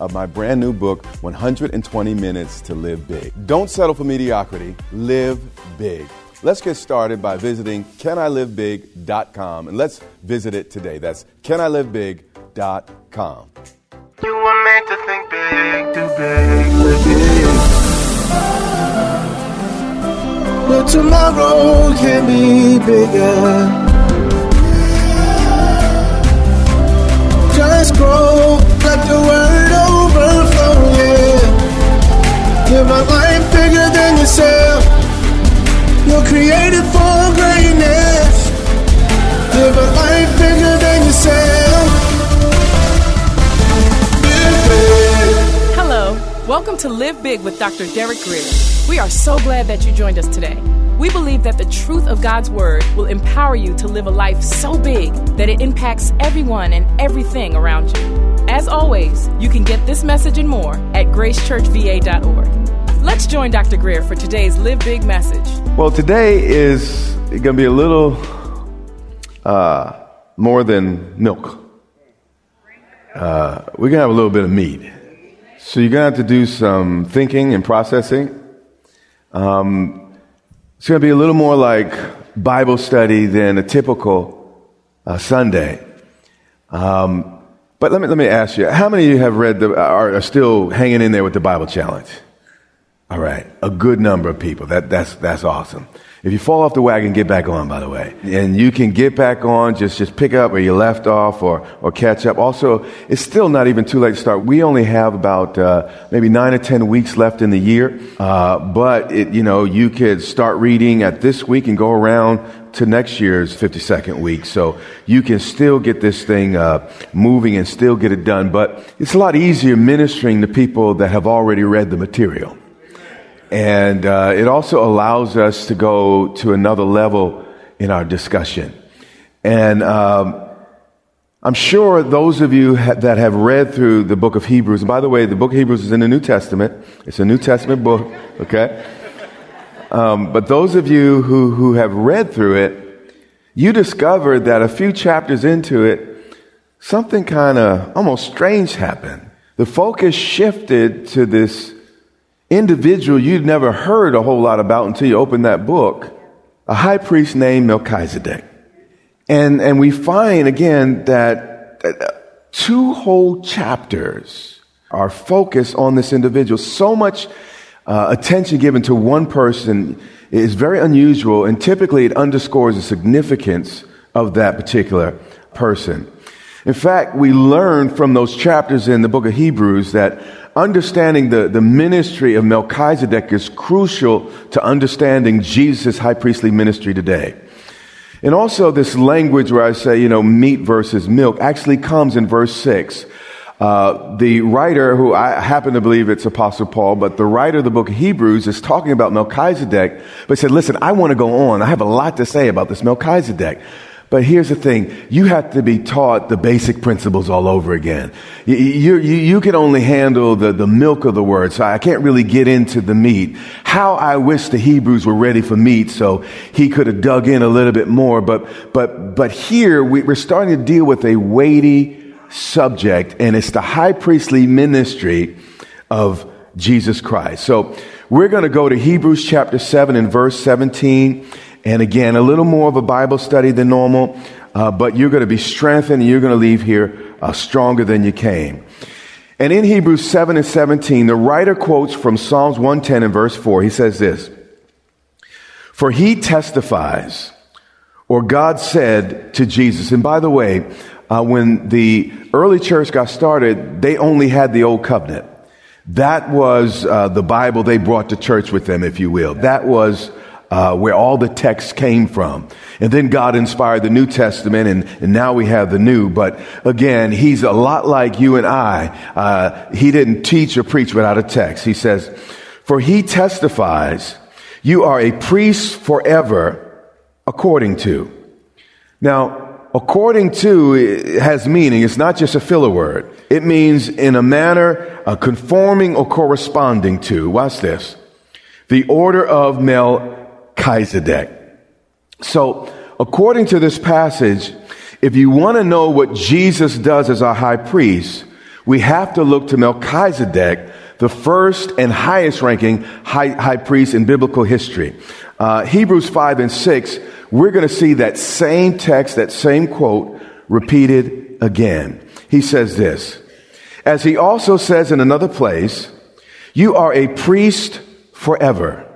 of my brand new book, 120 Minutes to Live Big. Don't settle for mediocrity, live big. Let's get started by visiting canilivebig.com and let's visit it today. That's canilivebig.com. You were meant to think big, do big, live big. But tomorrow can be bigger. Just grow, created for greatness. Live a life bigger than yourself. Hello, welcome to Live Big with Dr. Derek Grier. We are so glad that you joined us today. We believe that the truth of God's Word will empower you to live a life so big that it impacts everyone and everything around you. As always, you can get this message and more at gracechurchva.org. Let's join Dr. Grier for today's Live Big message. Well, today is going to be a little uh, more than milk. Uh, we're going to have a little bit of meat. So you're going to have to do some thinking and processing. Um, it's going to be a little more like Bible study than a typical uh, Sunday. Um, but let me, let me ask you, how many of you have read the, are, are still hanging in there with the Bible challenge? All right. A good number of people. That, that's, that's awesome. If you fall off the wagon, get back on, by the way. And you can get back on, just, just pick up where you left off or, or catch up. Also, it's still not even too late to start. We only have about, uh, maybe nine or ten weeks left in the year. Uh, but it, you know, you could start reading at this week and go around to next year's 52nd week. So you can still get this thing, uh, moving and still get it done. But it's a lot easier ministering to people that have already read the material. And uh, it also allows us to go to another level in our discussion. And um, I'm sure those of you ha- that have read through the book of Hebrews, and by the way, the book of Hebrews is in the New Testament. It's a New Testament book, okay? Um, but those of you who, who have read through it, you discovered that a few chapters into it, something kind of almost strange happened. The focus shifted to this individual you'd never heard a whole lot about until you opened that book, a high priest named Melchizedek. And, and we find again that, that two whole chapters are focused on this individual. So much uh, attention given to one person is very unusual, and typically it underscores the significance of that particular person. In fact, we learn from those chapters in the book of Hebrews that understanding the, the ministry of Melchizedek is crucial to understanding Jesus' high priestly ministry today. And also this language where I say, you know, meat versus milk actually comes in verse six. Uh, the writer, who I happen to believe it's Apostle Paul, but the writer of the book of Hebrews is talking about Melchizedek, but said, listen, I want to go on. I have a lot to say about this Melchizedek. But here's the thing. You have to be taught the basic principles all over again. You, you, you, can only handle the, the milk of the word, so I can't really get into the meat. How I wish the Hebrews were ready for meat so he could have dug in a little bit more. But, but, but here we, we're starting to deal with a weighty subject, and it's the high priestly ministry of Jesus Christ. So we're going to go to Hebrews chapter 7 and verse 17 and again, a little more of a Bible study than normal, uh, but you're going to be strengthened and you're going to leave here uh, stronger than you came. And in Hebrews 7 and 17, the writer quotes from Psalms 110 and verse 4. He says this For he testifies, or God said to Jesus, and by the way, uh, when the early church got started, they only had the old covenant. That was uh, the Bible they brought to church with them, if you will. That was uh, where all the texts came from. And then God inspired the New Testament, and, and, now we have the New. But again, He's a lot like you and I. Uh, he didn't teach or preach without a text. He says, For He testifies, you are a priest forever, according to. Now, according to has meaning. It's not just a filler word. It means in a manner uh, conforming or corresponding to. Watch this. The order of Mel Melchizedek. So, according to this passage, if you want to know what Jesus does as our high priest, we have to look to Melchizedek, the first and highest ranking high, high priest in biblical history. Uh, Hebrews 5 and 6, we're going to see that same text, that same quote repeated again. He says this, as he also says in another place, you are a priest forever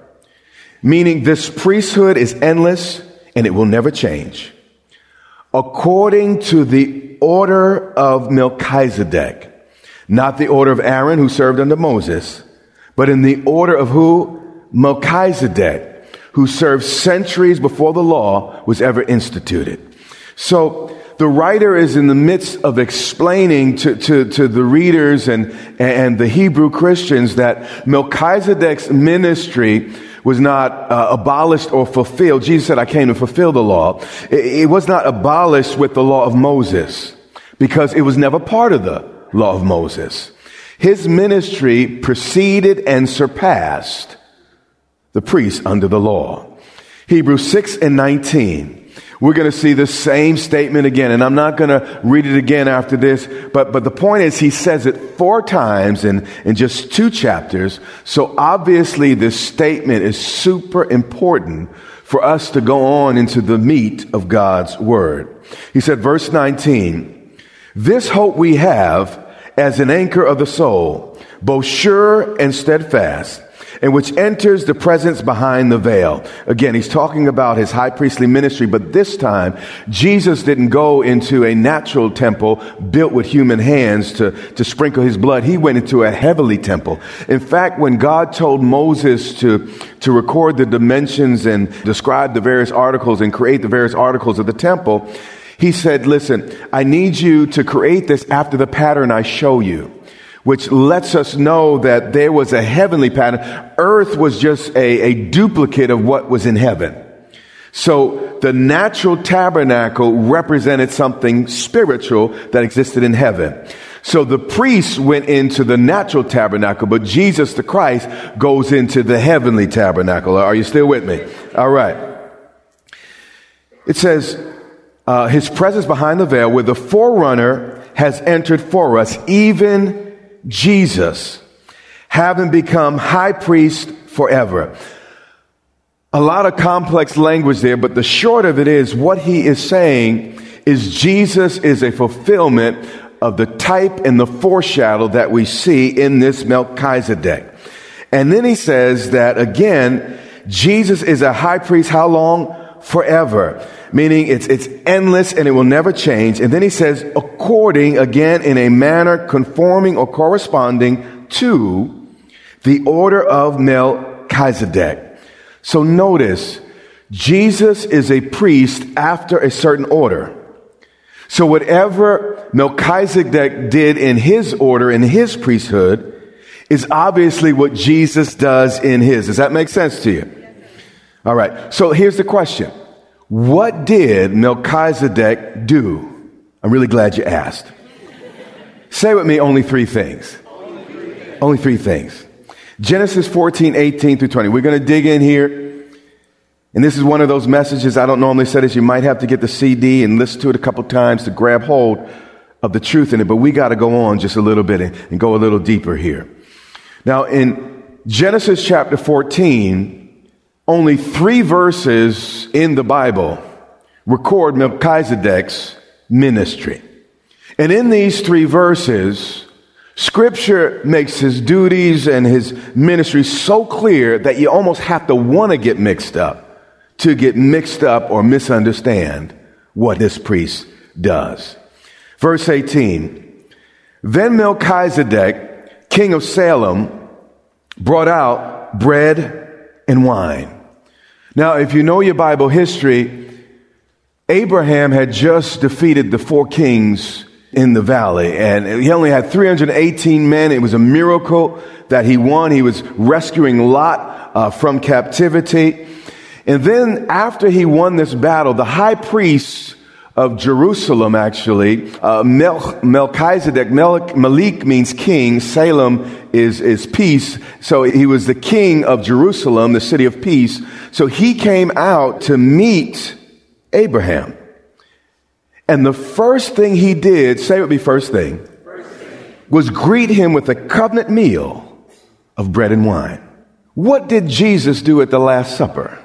meaning this priesthood is endless and it will never change. According to the order of Melchizedek, not the order of Aaron who served under Moses, but in the order of who? Melchizedek, who served centuries before the law was ever instituted. So the writer is in the midst of explaining to, to, to the readers and, and the Hebrew Christians that Melchizedek's ministry was not uh, abolished or fulfilled. Jesus said, I came to fulfill the law. It, it was not abolished with the law of Moses because it was never part of the law of Moses. His ministry preceded and surpassed the priests under the law. Hebrews 6 and 19 we're going to see the same statement again. And I'm not going to read it again after this, but, but the point is he says it four times in, in just two chapters. So obviously this statement is super important for us to go on into the meat of God's word. He said, verse 19, this hope we have as an anchor of the soul, both sure and steadfast and which enters the presence behind the veil. Again, he's talking about his high priestly ministry, but this time, Jesus didn't go into a natural temple built with human hands to, to sprinkle his blood. He went into a heavenly temple. In fact, when God told Moses to, to record the dimensions and describe the various articles and create the various articles of the temple, he said, listen, I need you to create this after the pattern I show you which lets us know that there was a heavenly pattern. Earth was just a, a duplicate of what was in heaven. So the natural tabernacle represented something spiritual that existed in heaven. So the priests went into the natural tabernacle, but Jesus the Christ goes into the heavenly tabernacle. Are you still with me? All right. It says, uh, his presence behind the veil where the forerunner has entered for us, even Jesus, having become high priest forever. A lot of complex language there, but the short of it is what he is saying is Jesus is a fulfillment of the type and the foreshadow that we see in this Melchizedek. And then he says that again, Jesus is a high priest how long? Forever meaning it's, it's endless and it will never change. And then he says, according, again, in a manner conforming or corresponding to the order of Melchizedek. So notice, Jesus is a priest after a certain order. So whatever Melchizedek did in his order, in his priesthood, is obviously what Jesus does in his. Does that make sense to you? All right. So here's the question. What did Melchizedek do? I'm really glad you asked. Say with me only three things. Only three things. Only three things. Genesis 14, 18 through 20. We're going to dig in here. And this is one of those messages I don't normally say this. You might have to get the CD and listen to it a couple times to grab hold of the truth in it, but we got to go on just a little bit and, and go a little deeper here. Now, in Genesis chapter 14, only three verses in the Bible record Melchizedek's ministry. And in these three verses, Scripture makes his duties and his ministry so clear that you almost have to want to get mixed up to get mixed up or misunderstand what this priest does. Verse 18. Then Melchizedek, king of Salem, brought out bread and wine. Now, if you know your Bible history, Abraham had just defeated the four kings in the valley and he only had 318 men. It was a miracle that he won. He was rescuing Lot uh, from captivity. And then after he won this battle, the high priest of Jerusalem, actually, uh, Mel- Melchizedek, Mel- Malik means king, Salem is, is peace. So he was the king of Jerusalem, the city of peace. So he came out to meet Abraham. And the first thing he did, say it would be first thing, was greet him with a covenant meal of bread and wine. What did Jesus do at the Last Supper?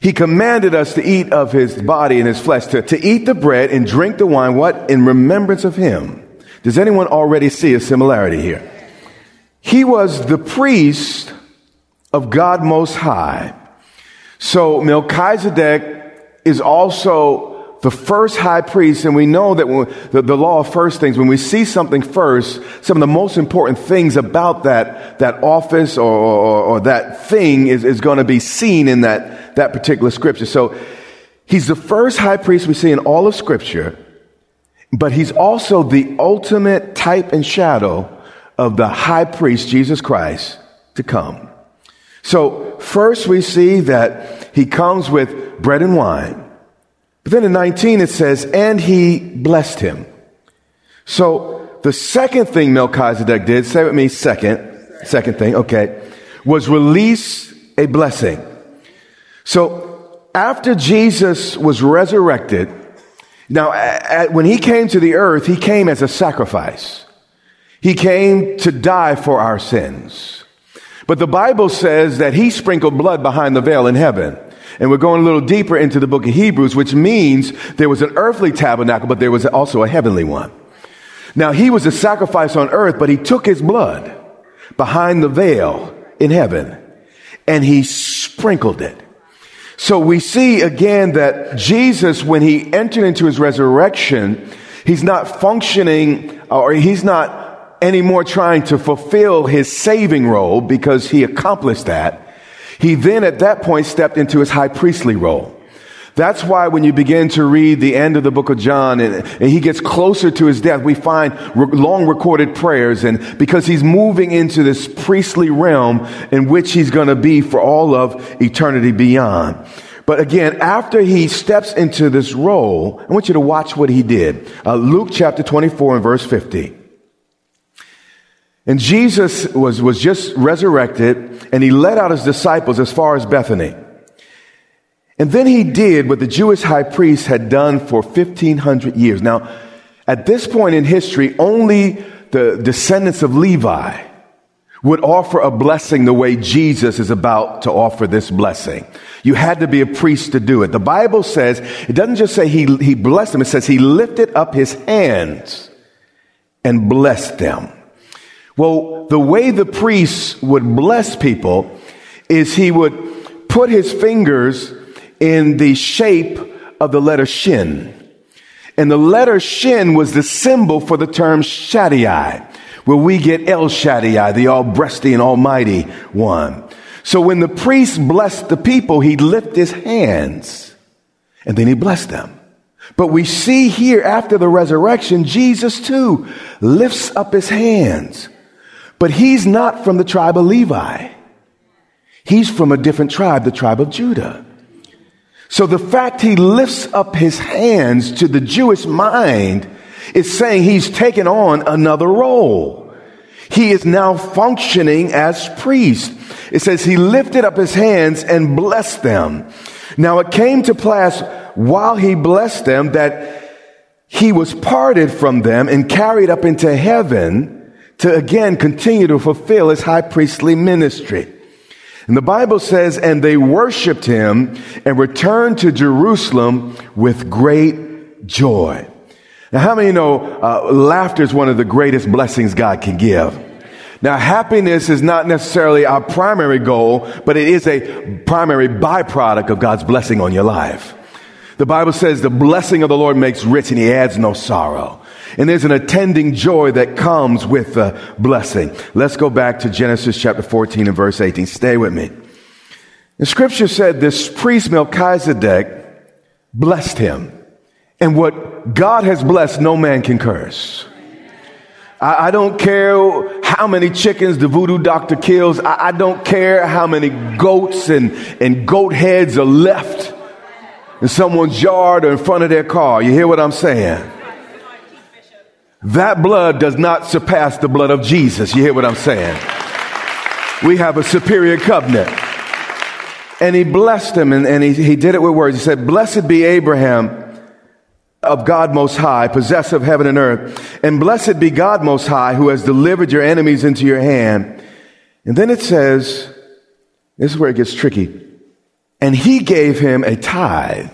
He commanded us to eat of his body and his flesh, to, to eat the bread and drink the wine, what? In remembrance of him. Does anyone already see a similarity here? He was the priest of God Most High. So Melchizedek is also the first high priest, and we know that when, the, the, law of first things, when we see something first, some of the most important things about that, that office or, or, or that thing is, is going to be seen in that, that particular scripture. So he's the first high priest we see in all of scripture, but he's also the ultimate type and shadow of the high priest, Jesus Christ, to come. So first we see that he comes with bread and wine. But then in 19 it says, and he blessed him. So the second thing Melchizedek did, say with me, second, second thing, okay, was release a blessing. So after Jesus was resurrected, now at, when he came to the earth, he came as a sacrifice. He came to die for our sins. But the Bible says that he sprinkled blood behind the veil in heaven. And we're going a little deeper into the book of Hebrews, which means there was an earthly tabernacle, but there was also a heavenly one. Now he was a sacrifice on earth, but he took his blood behind the veil in heaven and he sprinkled it. So we see again that Jesus, when he entered into his resurrection, he's not functioning or he's not anymore trying to fulfill his saving role because he accomplished that. He then at that point stepped into his high priestly role. That's why when you begin to read the end of the book of John and, and he gets closer to his death, we find long recorded prayers and because he's moving into this priestly realm in which he's going to be for all of eternity beyond. But again, after he steps into this role, I want you to watch what he did. Uh, Luke chapter 24 and verse 50. And Jesus was, was just resurrected and he led out his disciples as far as Bethany. And then he did what the Jewish high priest had done for 1500 years. Now, at this point in history, only the descendants of Levi would offer a blessing the way Jesus is about to offer this blessing. You had to be a priest to do it. The Bible says, it doesn't just say he, he blessed them, it says he lifted up his hands and blessed them. Well, the way the priest would bless people is he would put his fingers in the shape of the letter shin. And the letter shin was the symbol for the term Shaddai, where we get El Shaddai, the all breasty and almighty one. So when the priest blessed the people, he'd lift his hands and then he blessed them. But we see here after the resurrection, Jesus too lifts up his hands but he's not from the tribe of Levi. He's from a different tribe, the tribe of Judah. So the fact he lifts up his hands to the Jewish mind is saying he's taken on another role. He is now functioning as priest. It says he lifted up his hands and blessed them. Now it came to pass while he blessed them that he was parted from them and carried up into heaven to again continue to fulfill his high priestly ministry. And the Bible says, and they worshiped him and returned to Jerusalem with great joy. Now, how many know uh, laughter is one of the greatest blessings God can give? Now, happiness is not necessarily our primary goal, but it is a primary byproduct of God's blessing on your life. The Bible says the blessing of the Lord makes rich and he adds no sorrow. And there's an attending joy that comes with the blessing. Let's go back to Genesis chapter 14 and verse 18. Stay with me. The scripture said this priest Melchizedek blessed him. And what God has blessed, no man can curse. I, I don't care how many chickens the voodoo doctor kills. I, I don't care how many goats and, and goat heads are left in someone's yard or in front of their car. You hear what I'm saying? That blood does not surpass the blood of Jesus. You hear what I'm saying? We have a superior covenant. And he blessed him and, and he, he did it with words. He said, Blessed be Abraham of God Most High, possessor of heaven and earth. And blessed be God Most High, who has delivered your enemies into your hand. And then it says, this is where it gets tricky. And he gave him a tithe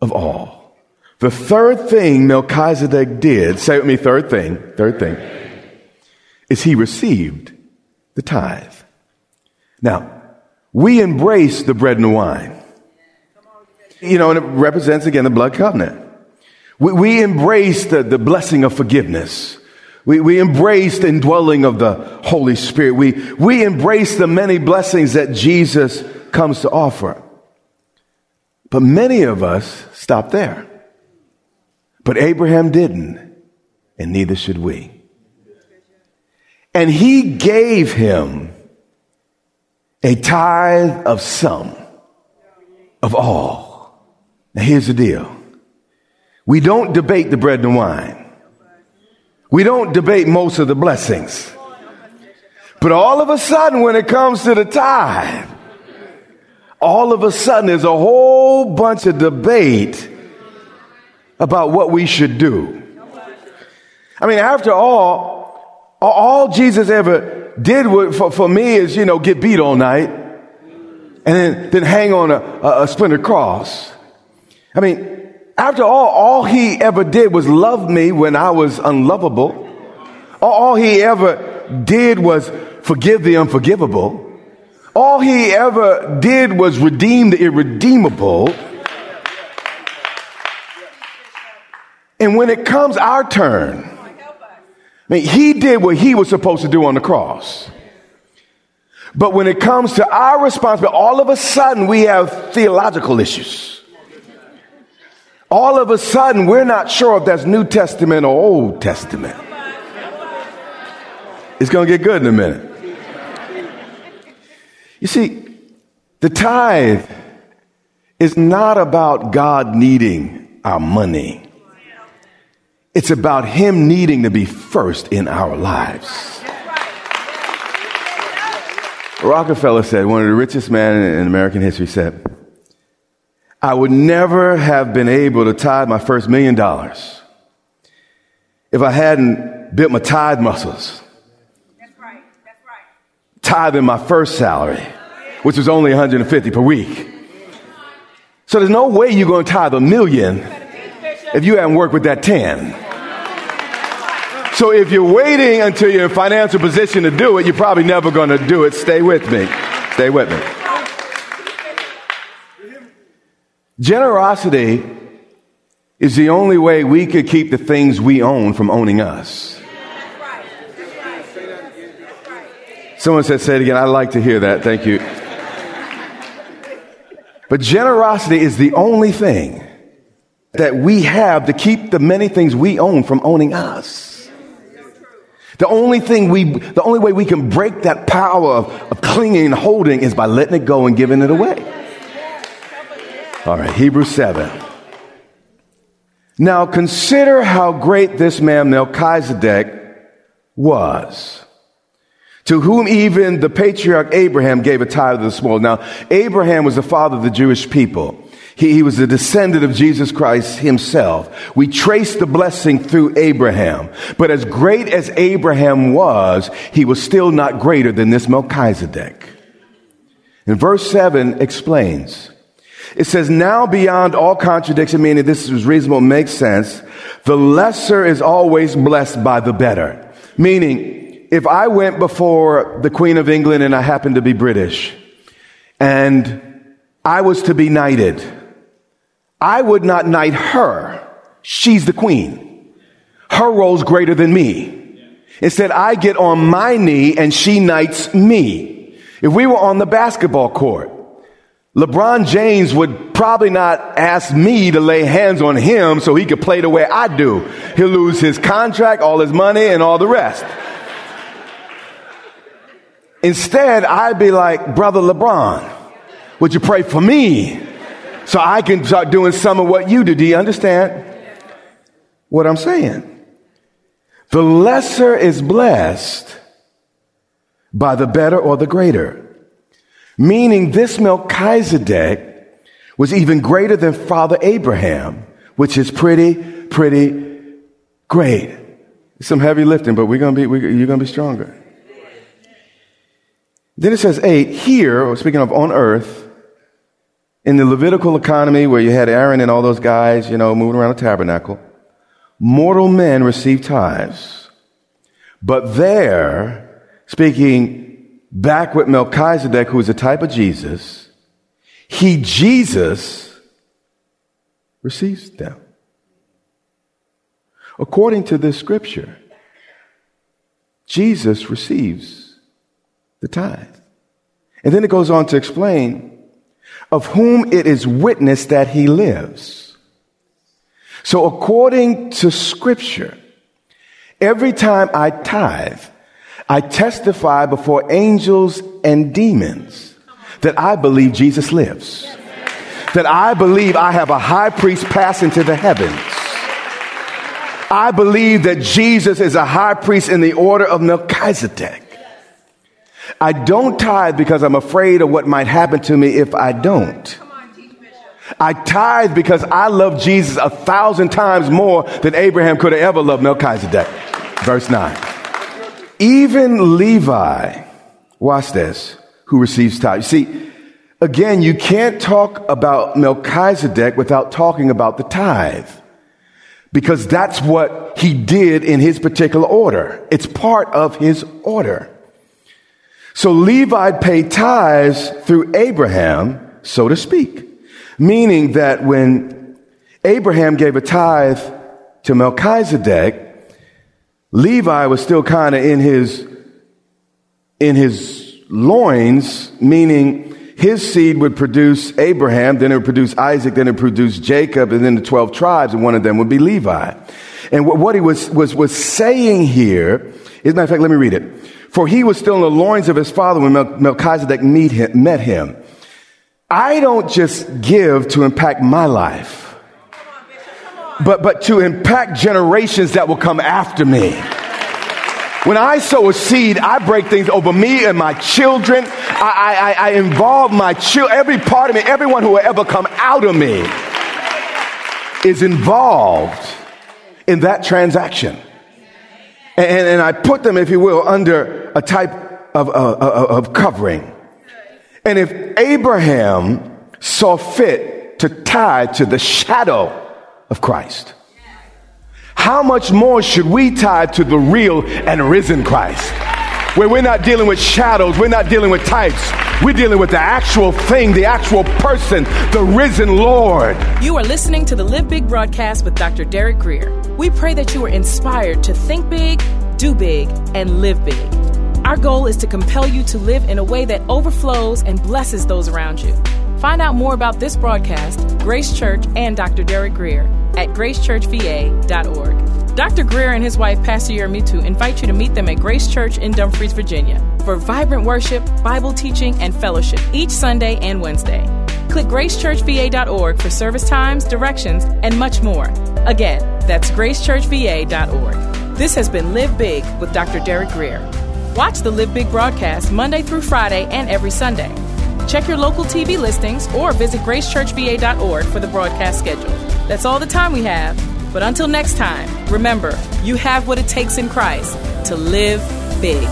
of all. The third thing Melchizedek did, say with me, third thing, third thing, is he received the tithe. Now, we embrace the bread and wine. You know, and it represents again the blood covenant. We, we embrace the, the blessing of forgiveness. We, we embrace the indwelling of the Holy Spirit. We, we embrace the many blessings that Jesus comes to offer. But many of us stop there. But Abraham didn't, and neither should we. And he gave him a tithe of some, of all. Now here's the deal. We don't debate the bread and wine. We don't debate most of the blessings. But all of a sudden, when it comes to the tithe, all of a sudden there's a whole bunch of debate about what we should do. I mean, after all, all Jesus ever did for, for me is, you know, get beat all night and then, then hang on a, a splintered cross. I mean, after all, all he ever did was love me when I was unlovable. All he ever did was forgive the unforgivable. All he ever did was redeem the irredeemable. And when it comes our turn, I mean, he did what he was supposed to do on the cross. But when it comes to our responsibility, all of a sudden we have theological issues. All of a sudden we're not sure if that's New Testament or Old Testament. It's going to get good in a minute. You see, the tithe is not about God needing our money. It's about Him needing to be first in our lives. Rockefeller said, one of the richest men in American history said, I would never have been able to tithe my first million dollars if I hadn't built my tithe muscles tithing my first salary, which was only 150 per week. So there's no way you're going to tithe a million if you haven't worked with that 10. So if you're waiting until you're in financial position to do it, you're probably never going to do it. Stay with me. Stay with me. Generosity is the only way we could keep the things we own from owning us. Someone said, say it again. I'd like to hear that. Thank you. But generosity is the only thing that we have to keep the many things we own from owning us. The only thing we, the only way we can break that power of, of clinging and holding is by letting it go and giving it away. All right, Hebrews 7. Now consider how great this man Melchizedek was, to whom even the patriarch Abraham gave a tithe of the small. Now, Abraham was the father of the Jewish people. He, he was a descendant of Jesus Christ himself. We trace the blessing through Abraham. But as great as Abraham was, he was still not greater than this Melchizedek. And verse 7 explains. It says, now beyond all contradiction, meaning this is reasonable, makes sense, the lesser is always blessed by the better. Meaning, if I went before the Queen of England and I happened to be British, and I was to be knighted, I would not knight her. She's the queen. Her role's greater than me. Instead, I get on my knee and she knights me. If we were on the basketball court, LeBron James would probably not ask me to lay hands on him so he could play the way I do. He'll lose his contract, all his money, and all the rest. Instead, I'd be like, Brother LeBron, would you pray for me so I can start doing some of what you do? Do you understand what I'm saying? The lesser is blessed by the better or the greater. Meaning this Melchizedek was even greater than Father Abraham, which is pretty, pretty great. Some heavy lifting, but we're gonna be, we're, you're gonna be stronger. Then it says eight, here, oh, speaking of on earth, in the Levitical economy where you had Aaron and all those guys, you know, moving around the tabernacle, mortal men receive tithes. But there, speaking back with Melchizedek, who is a type of Jesus, he, Jesus, receives them. According to this scripture, Jesus receives the tithe. And then it goes on to explain of whom it is witness that he lives. So according to scripture, every time I tithe, I testify before angels and demons that I believe Jesus lives. That I believe I have a high priest pass into the heavens. I believe that Jesus is a high priest in the order of Melchizedek. I don't tithe because I'm afraid of what might happen to me if I don't. I tithe because I love Jesus a thousand times more than Abraham could have ever loved Melchizedek. Verse 9. Even Levi, watch this, who receives tithe. See, again, you can't talk about Melchizedek without talking about the tithe. Because that's what he did in his particular order. It's part of his order. So Levi paid tithes through Abraham, so to speak. Meaning that when Abraham gave a tithe to Melchizedek, Levi was still kind of in his, in his loins, meaning his seed would produce Abraham, then it would produce Isaac, then it would produce Jacob, and then the 12 tribes, and one of them would be Levi. And what he was, was, was saying here, as a matter of fact, let me read it. For he was still in the loins of his father when Melchizedek him, met him. I don't just give to impact my life but, but to impact generations that will come after me. When I sow a seed, I break things over me and my children. I, I, I involve my children, every part of me, everyone who will ever come out of me is involved in that transaction. And, and I put them, if you will, under a type of, uh, uh of covering. And if Abraham saw fit to tie to the shadow of Christ. How much more should we tie to the real and risen Christ? Where we're not dealing with shadows, we're not dealing with types, we're dealing with the actual thing, the actual person, the risen Lord. You are listening to the Live Big broadcast with Dr. Derek Grier. We pray that you are inspired to think big, do big, and live big. Our goal is to compel you to live in a way that overflows and blesses those around you. Find out more about this broadcast, Grace Church, and Dr. Derek Grier at gracechurchva.org. Dr. Grier and his wife, Pastor Yermitu, invite you to meet them at Grace Church in Dumfries, Virginia, for vibrant worship, Bible teaching, and fellowship each Sunday and Wednesday. Click gracechurchva.org for service times, directions, and much more. Again, that's gracechurchva.org. This has been Live Big with Dr. Derek Grier. Watch the Live Big broadcast Monday through Friday and every Sunday. Check your local TV listings or visit gracechurchva.org for the broadcast schedule. That's all the time we have. But until next time, remember, you have what it takes in Christ to live big.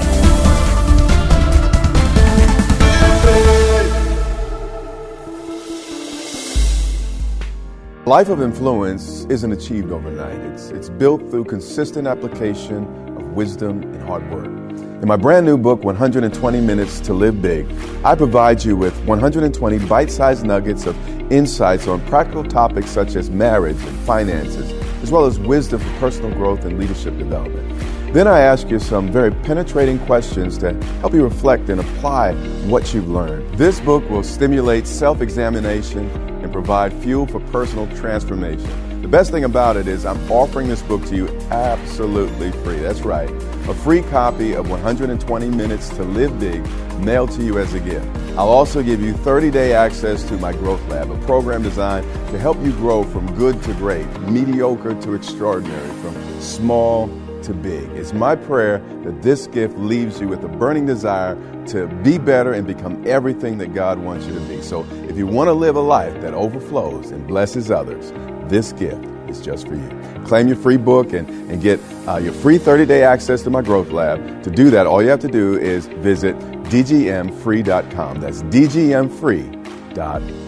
Life of influence isn't achieved overnight. It's, it's built through consistent application of wisdom and hard work. In my brand new book, 120 Minutes to Live Big, I provide you with 120 bite sized nuggets of insights on practical topics such as marriage and finances, as well as wisdom for personal growth and leadership development. Then I ask you some very penetrating questions to help you reflect and apply what you've learned. This book will stimulate self examination and provide fuel for personal transformation. The best thing about it is I'm offering this book to you absolutely free. That's right. A free copy of 120 Minutes to Live Big mailed to you as a gift. I'll also give you 30 day access to my Growth Lab, a program designed to help you grow from good to great, mediocre to extraordinary, from small to big. It's my prayer that this gift leaves you with a burning desire to be better and become everything that God wants you to be. So if you want to live a life that overflows and blesses others, this gift is just for you. Claim your free book and, and get uh, your free 30 day access to my Growth Lab. To do that, all you have to do is visit dgmfree.com. That's dgmfree.com.